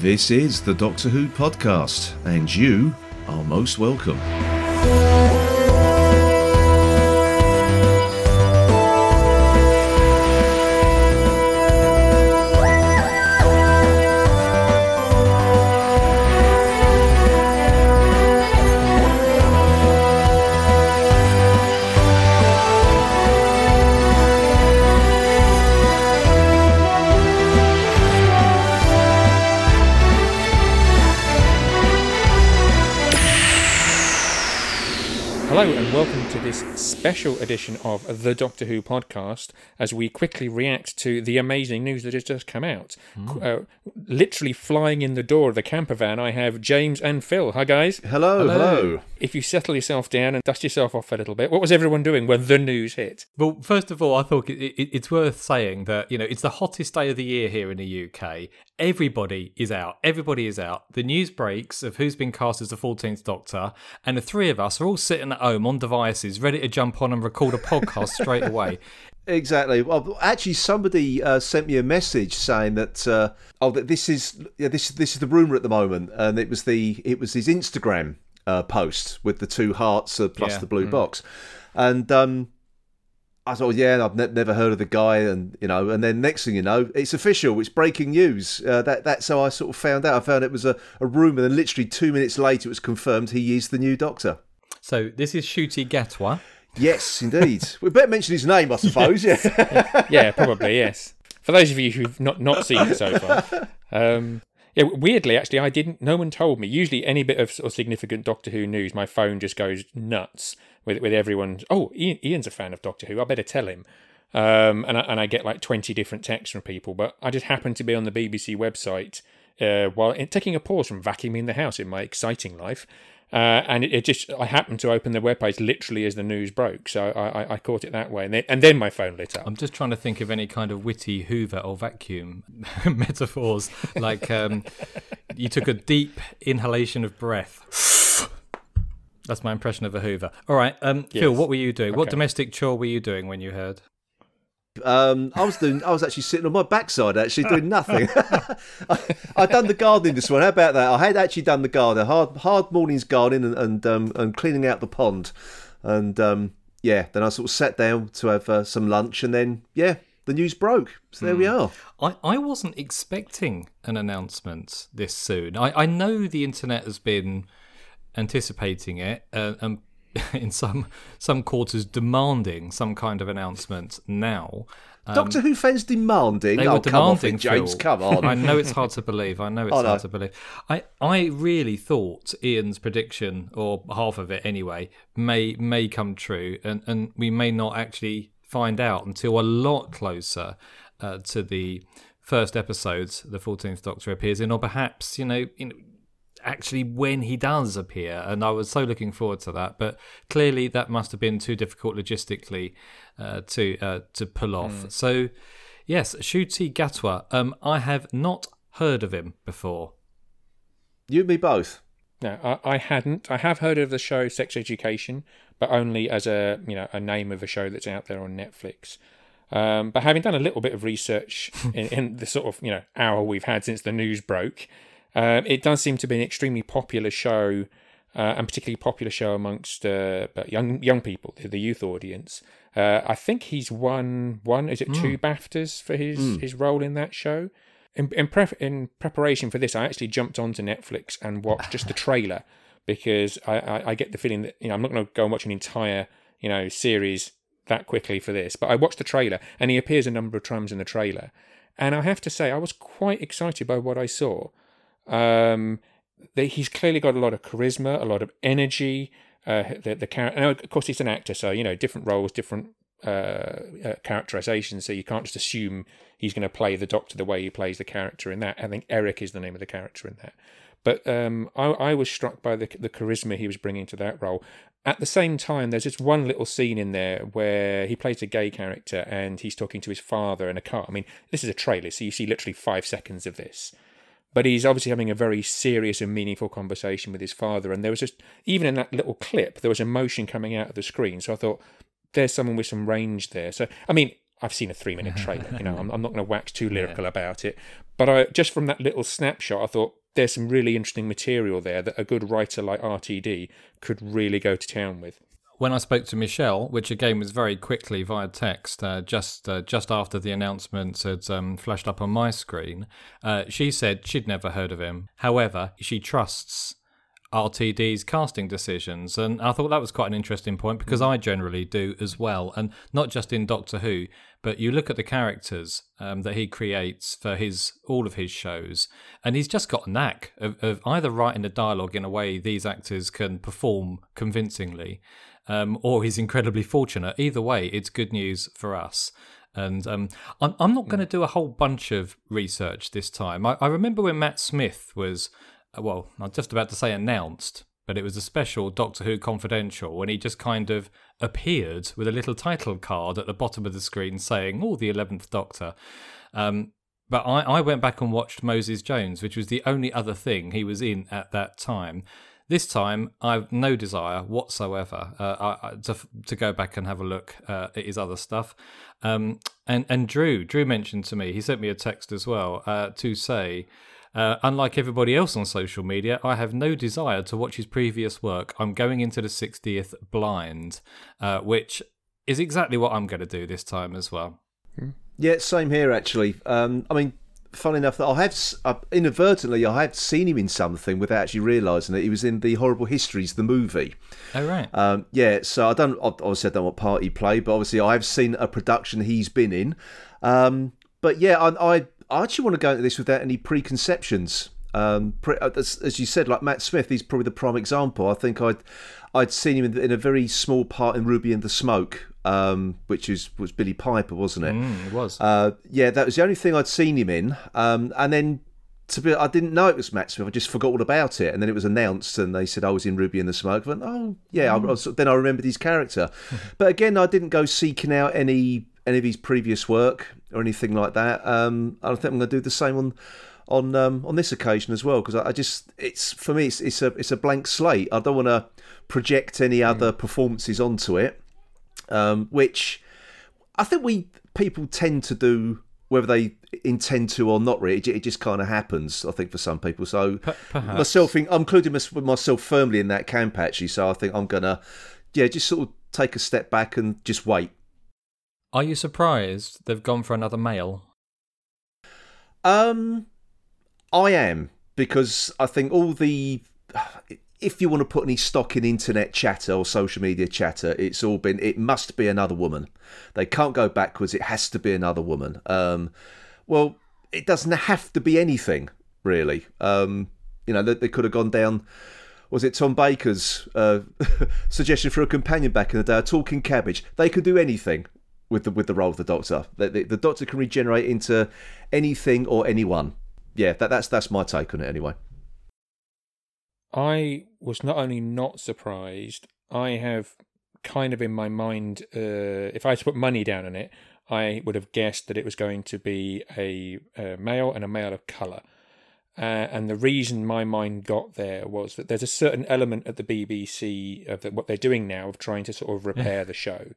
This is the Doctor Who podcast, and you are most welcome. Hello and welcome to this special edition of the Doctor Who podcast as we quickly react to the amazing news that has just come out. Hmm. Uh, literally flying in the door of the camper van, I have James and Phil. Hi, guys. Hello, hello. If you settle yourself down and dust yourself off a little bit, what was everyone doing when the news hit? Well, first of all, I thought it, it, it's worth saying that you know it's the hottest day of the year here in the UK. Everybody is out. Everybody is out. The news breaks of who's been cast as the 14th Doctor, and the three of us are all sitting at home on devices, ready to jump on and record a podcast straight away. Exactly. Well, actually, somebody uh, sent me a message saying that uh, oh, that this is yeah, this this is the rumor at the moment, and it was the it was his Instagram uh, post with the two hearts uh, plus Yeah. the blue box, and um, I thought, yeah, I've ne- never heard of the guy, and you know, and then next thing you know, it's official, it's breaking news. Uh, that that's how I sort of found out. I found it was a, a rumor, and literally two minutes later, it was confirmed he is the new Doctor. So this is Ncuti Gatwa. Yes, indeed. we better mention his name, I suppose. Yeah. Yeah, probably, yes. For those of you who've not, not seen it so far. Um, yeah, weirdly, actually, I didn't. No one told me. Usually, any bit of, of significant Doctor Who news, my phone just goes nuts with with everyone. Oh, Ian, Ian's a fan of Doctor Who. I better tell him. Um, and I, and I get like twenty different texts from people. But I just happened to be on the BBC website uh, while taking a pause from vacuuming the house in my exciting life. Uh, and it, it just I happened to open the webpage literally as the news broke, so I, I, I caught it that way, and then and then my phone lit up. I'm just trying to think of any kind of witty Hoover or vacuum metaphors. Like um, you took a deep inhalation of breath. That's my impression of a Hoover. All right, um, Phil, what were you doing? What domestic chore were you doing when you heard? Um, I was doing. I was actually sitting on my backside, actually doing nothing. I, I'd done the gardening this one. How about that? I had actually done the garden, hard, hard mornings gardening and and, um, and cleaning out the pond, and um, yeah. Then I sort of sat down to have uh, some lunch, and then yeah, the news broke. So there we are. I, I wasn't expecting an announcement this soon. I, I know the internet has been anticipating it uh, and in some some quarters demanding some kind of announcement now. Doctor Who fans demanding. Um, They oh, were come off demanding, it, James. Phil. Come on. I know it's hard to believe. I know it's Oh, no. hard to believe. I, I really thought Ian's prediction, or half of it anyway, may may come true, and, and we may not actually find out until a lot closer uh, to the first episodes the 14th Doctor appears in, or perhaps, you know, you know actually when he does appear and i was so looking forward to that but clearly that must have been too difficult logistically uh, to uh, to pull off so yes Ncuti gatwa um i have not heard of him before you and me both. No, I, I hadn't. I have heard of the show Sex Education, but only as a you know a name of a show that's out there on Netflix. Um, but having done a little bit of research in, in the sort of you know hour we've had since the news broke, um, it does seem to be an extremely popular show, uh, and particularly popular show amongst uh, young young people, the, the youth audience. Uh, I think he's won one. Is it two BAFTAs for his his role in that show? In in, pref- in preparation for this, I actually jumped onto Netflix and watched just the trailer because I, I, I get the feeling that you know I'm not going to go and watch an entire you know series that quickly for this. But I watched the trailer and he appears a number of times in the trailer, and I have to say I was quite excited by what I saw. Um, that he's clearly got a lot of charisma, a lot of energy. Uh, the the character, of course, he's an actor, so you know different roles, different uh, uh, characterizations. So you can't just assume he's going to play the Doctor the way he plays the character in that. I think Eric is the name of the character in that. But um, I, I was struck by the the charisma he was bringing to that role. At the same time, there's just one little scene in there where he plays a gay character and he's talking to his father in a car. I mean, this is a trailer, so you see literally five seconds of this but he's obviously having a very serious and meaningful conversation with his father. And there was just, even in that little clip, there was emotion coming out of the screen. So I thought, there's someone with some range there. So, I mean, I've seen a three minute trailer. You know, I'm, I'm not going to wax too lyrical about it. But I just from that little snapshot, I thought there's some really interesting material there that a good writer like RTD could really go to town with. When I spoke to Michelle, which again was very quickly via text, uh, just uh, just after the announcement had um, flashed up on my screen, uh, she said she'd never heard of him. However, she trusts RTD's casting decisions. And I thought that was quite an interesting point because I generally do as well. And not just in Doctor Who, but you look at the characters um, that he creates for his all of his shows, and he's just got a knack of, of either writing the dialogue in a way these actors can perform convincingly, um, or he's incredibly fortunate. Either way, it's good news for us. And um, I'm, I'm not going to do a whole bunch of research this time. I, I remember when Matt Smith was uh, well, I'm just about to say announced, but it was a special Doctor Who Confidential when he just kind of appeared with a little title card at the bottom of the screen saying, "Oh, the eleventh Doctor." Um, but I, I went back and watched Moses Jones, which was the only other thing he was in at that time. This time, I've no desire whatsoever uh, I, to to go back and have a look uh, at his other stuff. Um, and and Drew, Drew mentioned to me, he sent me a text as well uh, to say uh, unlike everybody else on social media, I have no desire to watch his previous work. I'm going into the 60th blind, uh, which is exactly what I'm going to do this time as well. Yeah, same here actually. Um, I mean, fun enough that I have uh, inadvertently I had seen him in something without actually realising that he was in the Horrible Histories, the movie. Oh right. Um, yeah, so I don't obviously I don't know what part he played, but obviously I have seen a production he's been in. Um, but yeah, I, I I actually want to go into this without any preconceptions. Um, pre- uh, as, as, you said, like Matt Smith, he's probably the prime example. I think I'd I'd seen him in, in a very small part in Ruby in the Smoke, um, which is was Billie Piper, wasn't it? Mm, it was. Uh, yeah, that was the only thing I'd seen him in. Um, and then to be, I didn't know it was Matt Smith. I just forgot all about it, and then it was announced, and they said I was in Ruby in the Smoke. I went, oh yeah. Mm. I, I was, then I remembered his character, but again, I didn't go seeking out any any of his previous work or anything like that. Um, I think I'm going to do the same on on um, on this occasion as well because I, I, just it's for me it's, it's a it's a blank slate. I don't want to project any other mm. performances onto it, um, which I think we people tend to do whether they intend to or not. Really, it just kind of happens. I think for some people. So myself, I'm including myself firmly in that camp actually. So I think I'm gonna yeah just sort of take a step back and just wait are you surprised they've gone for another male? Um, I am because I think all the if you want to put any stock in internet chatter or social media chatter, it's all been it must be another woman. They can't go backwards. It has to be another woman. Um, well, it doesn't have to be anything really. Um, you know, they, they could have gone down was it Tom Baker's uh, suggestion for a companion back in the day, a talking cabbage? They could do anything with the with the role of the Doctor. The, the, the Doctor can regenerate into anything or anyone. Yeah, that, that's that's my take on it anyway. I was not only not surprised, I have kind of in my mind, uh, if I had to put money down on it, I would have guessed that it was going to be a, a male and a male of colour. Uh, and the reason my mind got there was that there's a certain element at the BBC of the, what they're doing now of trying to sort of repair the show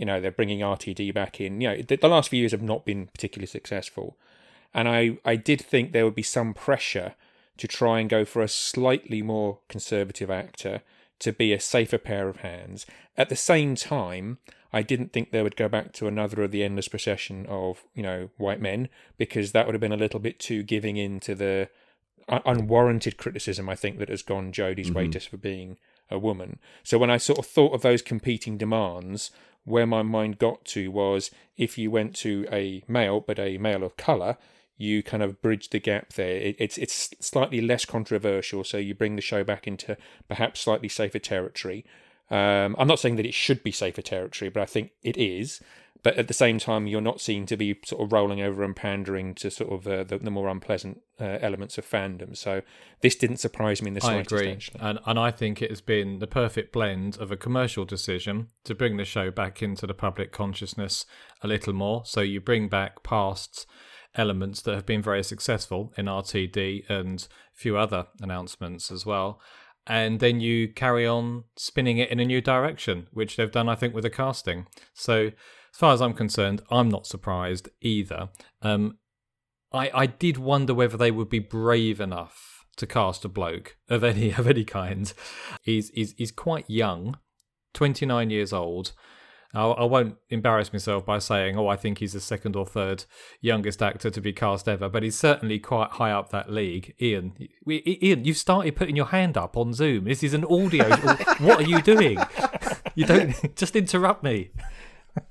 you know they're bringing RTD back in. You know the, the last few years have not been particularly successful, and I I did think there would be some pressure to try and go for a slightly more conservative actor to be a safer pair of hands. At the same time, I didn't think they would go back to another of the endless procession of you know white men because that would have been a little bit too giving in to the unwarranted criticism I think that has gone Jodie's mm-hmm. way just for being a woman. So when I sort of thought of those competing demands, where my mind got to was if you went to a male, but a male of color, you kind of bridge the gap there. It, it's it's slightly less controversial, so you bring the show back into perhaps slightly safer territory. Um, I'm not saying that it should be safer territory, but I think it is but at the same time, you're not seen to be sort of rolling over and pandering to sort of uh, the, the, more unpleasant uh, elements of fandom. So this didn't surprise me in the slightest. I agree, actually. and and I think it has been the perfect blend of a commercial decision to bring the show back into the public consciousness a little more. So you bring back past elements that have been very successful in RTD and a few other announcements as well. And then you carry on spinning it in a new direction, which they've done, I think, with the casting. So as far as I'm concerned, I'm not surprised either. Um, I I did wonder whether they would be brave enough to cast a bloke of any of any kind. He's he's he's quite young, 29 years old. I, won't embarrass myself by saying, oh, I think he's the second or third youngest actor to be cast ever, but he's certainly quite high up that league. Ian, we, Ian, you've started putting your hand up on Zoom. This is an audio. what are you doing? You don't just interrupt me.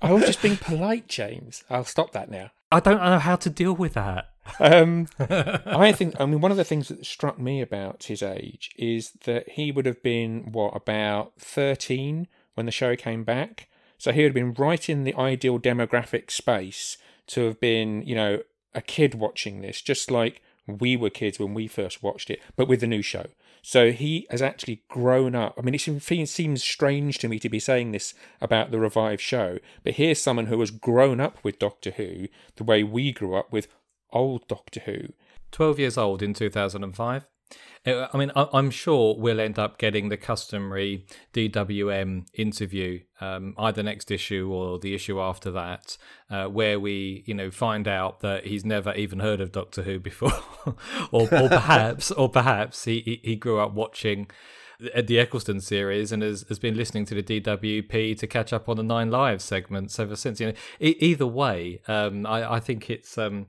I was just being polite, James. I'll stop that now. I don't know how to deal with that. Um, I think. I mean, one of the things that struck me about his age is that he would have been what about thirteen when the show came back. So he would have been right in the ideal demographic space to have been, you know, a kid watching this, just like we were kids when we first watched it, but with the new show. So he has actually grown up. I mean, it seems strange to me to be saying this about the revived show, but here's someone who has grown up with Doctor Who the way we grew up with old Doctor Who. 12 years old in 2005. Uh, I mean, I'm sure we'll end up getting the customary DWM interview, um, either next issue or the issue after that, uh, where we, you know, find out that he's never even heard of Doctor Who before, or, or perhaps, or perhaps he he grew up watching the Eccleston series and has, has been listening to the DWP to catch up on the Nine Lives segments ever since. You know, e- either way, um, I, I think it's. Um,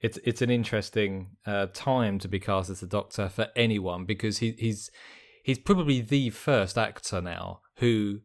it's it's an interesting uh, time to be cast as the Doctor for anyone because he, he's he's probably the first actor now who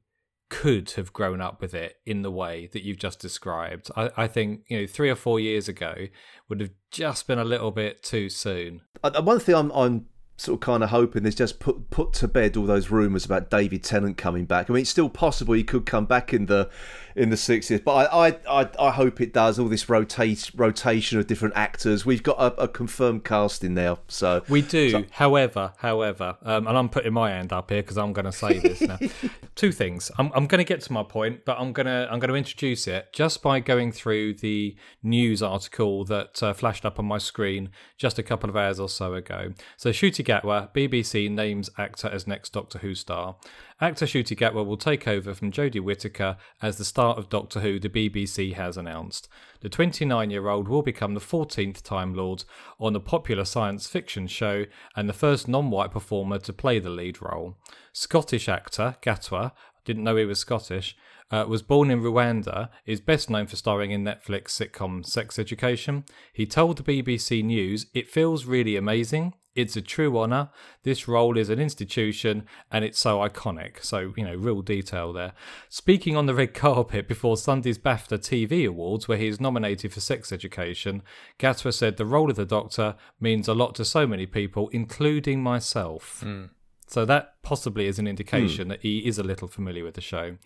could have grown up with it in the way that you've just described. I, I think you know three or four years ago would have just been a little bit too soon. Uh, one thing I'm I'm sort of kind of hoping is just put put to bed all those rumours about David Tennant coming back. I mean, it's still possible he could come back in the in the sixties, but I, I I, I hope it does. All this rotate rotation of different actors. We've got a, a confirmed casting now, so we do. So. However, however, um, and I'm putting my hand up here because I'm going to say this now. Two things. I'm I'm going to get to my point, but I'm gonna I'm going to introduce it just by going through the news article that uh, flashed up on my screen just a couple of hours or so ago. So Ncuti Gatwa, BBC names actor as next Doctor Who star. Actor Ncuti Gatwa will take over from Jodie Whittaker as the star of Doctor Who, the BBC has announced. The 29 year old will become the 14th Time Lord on the popular science fiction show and the first non white performer to play the lead role. Scottish actor Gatwa, didn't know he was Scottish, uh, was born in Rwanda, is best known for starring in Netflix sitcom Sex Education. He told the BBC News, It feels really amazing. It's a true honour. This role is an institution and it's so iconic. So, you know, real detail there. Speaking on the red carpet before Sunday's BAFTA TV Awards, where he is nominated for Sex Education, Gatwa said the role of the Doctor means a lot to so many people, including myself. Mm. So that possibly is an indication mm. that he is a little familiar with the show.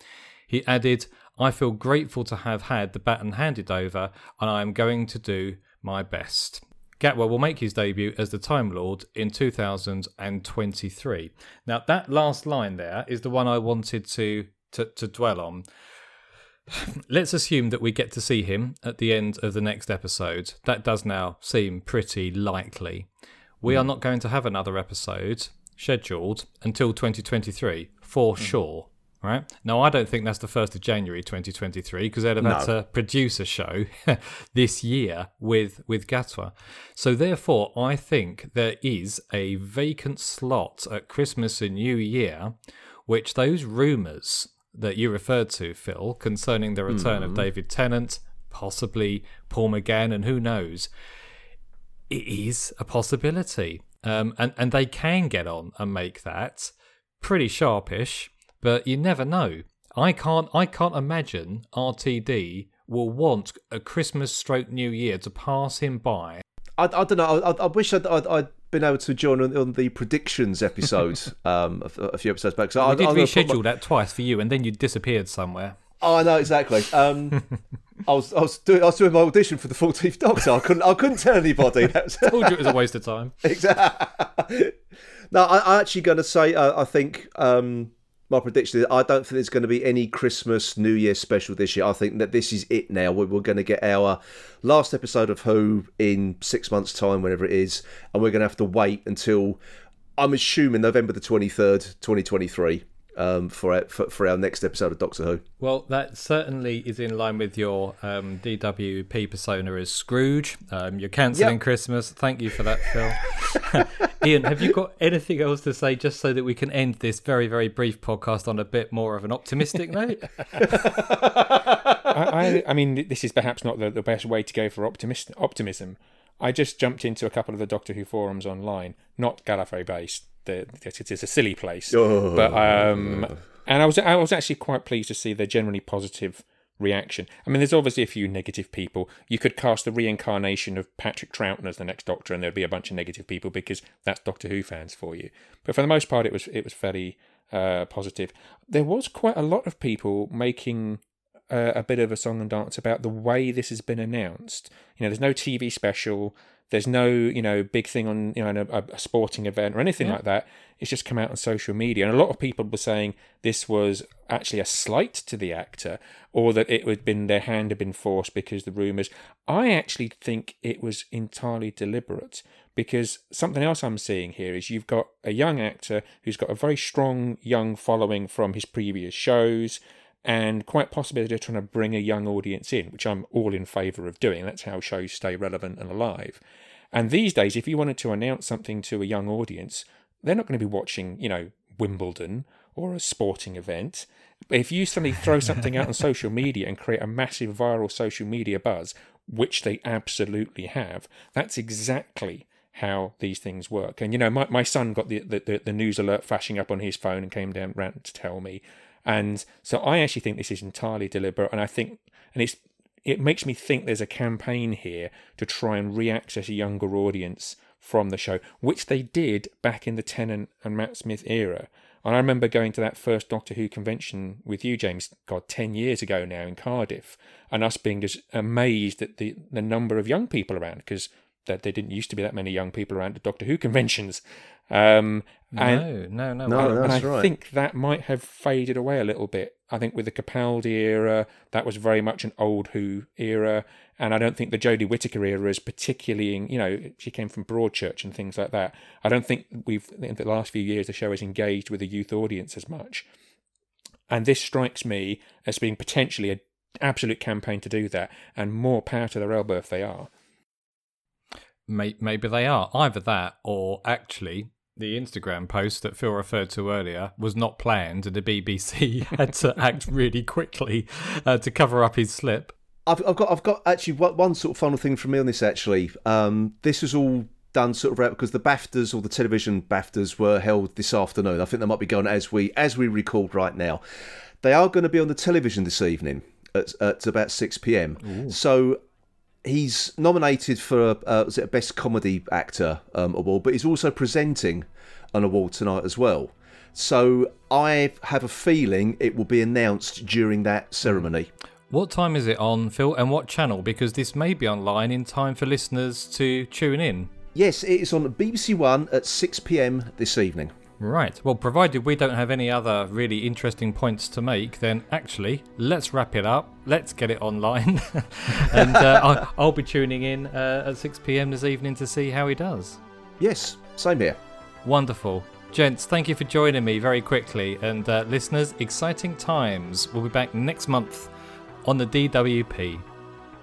He added, I feel grateful to have had the baton handed over and I am going to do my best. Gatwa will make his debut as the Time Lord in 2023. Now, that last line there is the one I wanted to, to, to dwell on. Let's assume that we get to see him at the end of the next episode. That does now seem pretty likely. We mm. are not going to have another episode scheduled until 2023 for mm. sure right? Now, I don't think that's the 1st of January 2023 because they'd have no. had to produce a show this year with, with Gatwa. So, therefore, I think there is a vacant slot at Christmas and New Year, which those rumours that you referred to, Phil, concerning the return mm. of hmm. David Tennant, possibly Paul McGann, and who knows, it is a possibility. Um, and, and they can get on and make that pretty sharpish but you never know. I can't. I can't imagine RTD will want a Christmas stroke New Year to pass him by. I, I don't know. I, I wish I'd, I'd, I'd, been able to join on, on the predictions episode um, a, a, few episodes back. So I, did reschedule my... that twice for you, and then you disappeared somewhere. Oh, I know exactly. Um, I was I was doing I was doing my audition for the 14th Doctor. I couldn't I couldn't tell anybody. That was... Told you it was a waste of time. exactly. No, I, am actually going to say uh, I think um, my prediction is I don't think there's going to be any Christmas New Year special this year. I think that this is it now. We're, going to get our last episode of Who in six months' time, whenever it is, and we're going to have to wait until I'm assuming November the 23rd, 2023. Um, for, our, for for our next episode of Doctor Who. Well, that certainly is in line with your um, DWP persona as Scrooge. Um, you're cancelling Yep. Christmas. Thank you for that, Phil. Ian, have you got anything else to say just so that we can end this very, very brief podcast on a bit more of an optimistic note? I, I, I mean, this is perhaps not the, the best way to go for optimist, optimism. I just jumped into a couple of the Doctor Who forums online, not Gallifrey based. The, it is a silly place, Oh. but um, and I was I was actually quite pleased to see the generally positive reaction. I mean, there's obviously a few negative people. You could cast the reincarnation of Patrick Troughton as the next Doctor, and there'd be a bunch of negative people because that's Doctor Who fans for you. But for the most part, it was it was fairly uh, positive. There was quite a lot of people making uh, a bit of a song and dance about the way this has been announced. You know, there's no TV special. There's no, you know, big thing on, you know, a, a sporting event or anything like that. It's just come out on social media, and a lot of people were saying this was actually a slight to the actor, or that it had been their hand had been forced because the rumours. I actually think it was entirely deliberate because something else I'm seeing here is you've got a young actor who's got a very strong young following from his previous shows and quite possibly they're trying to bring a young audience in, which I'm all in favour of doing. That's how shows stay relevant and alive. And these days, if you wanted to announce something to a young audience, they're not going to be watching, you know, Wimbledon or a sporting event. But if you suddenly throw something out on social media and create a massive viral social media buzz, which they absolutely have, that's exactly how these things work. And you know, my, my son got the, the the news alert flashing up on his phone and came down round to tell me. And so I actually think this is entirely deliberate, and I think, and it's it makes me think there's a campaign here to try and re-access a younger audience from the show, which they did back in the Tennant and Matt Smith era. And I remember going to that first Doctor Who convention with you, James, God, 10 years ago now in Cardiff, and us being just amazed at the, the number of young people around, because there, there didn't used to be that many young people around at Doctor Who conventions. Um, and, no, no, no. No, and that's I right. think that might have faded away a little bit. I think with the Capaldi era, that was very much an old Who era, and I don't think the Jodie Whittaker era is particularly, in, you know, she came from Broadchurch and things like that. I don't think we've in the last few years the show has engaged with a youth audience as much, and this strikes me as being potentially an absolute campaign to do that, and more power to their elbow if they are. May- Maybe they are. Either that or actually the Instagram post that Phil referred to earlier was not planned and the BBC had to act really quickly uh, to cover up his slip. I've, I've got I've got actually one, one sort of final thing from me on this. Actually, um, this was all done sort of because the BAFTAs or the television BAFTAs were held this afternoon. I think they might be going as we as we record right now. They are going to be on the television this evening at, at about six pm. So he's nominated for uh, was it a best comedy actor um, award, but he's also presenting an award tonight as well. So I have a feeling it will be announced during that ceremony. What time is it on, Phil, and what channel? Because this may be online in time for listeners to tune in. Yes, it is on BBC One at 6 pm this evening. Right. Well, provided we don't have any other really interesting points to make, then actually, let's wrap it up. Let's get it online. and uh, I'll, I'll be tuning in uh, at 6 pm this evening to see how he does. Yes, same here. Wonderful. Gents, thank you for joining me very quickly. And uh, listeners, exciting times. We'll be back next month on the DWP.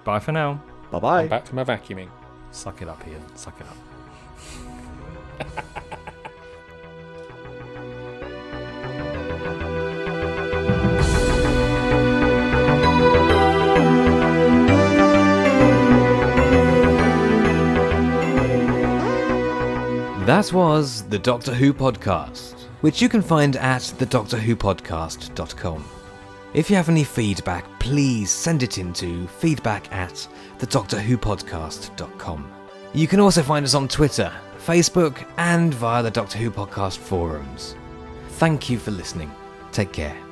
Bye for now. Bye bye. Back to my vacuuming. Suck it up, Ian. Suck it up. That was the Doctor Who podcast, which you can find at thedoctorwhopodcast.com. If you have any feedback, please send it in to feedback at thedoctorwhopodcast.com. You can also find us on Twitter, Facebook, and via the Doctor Who podcast forums. Thank you for listening. Take care.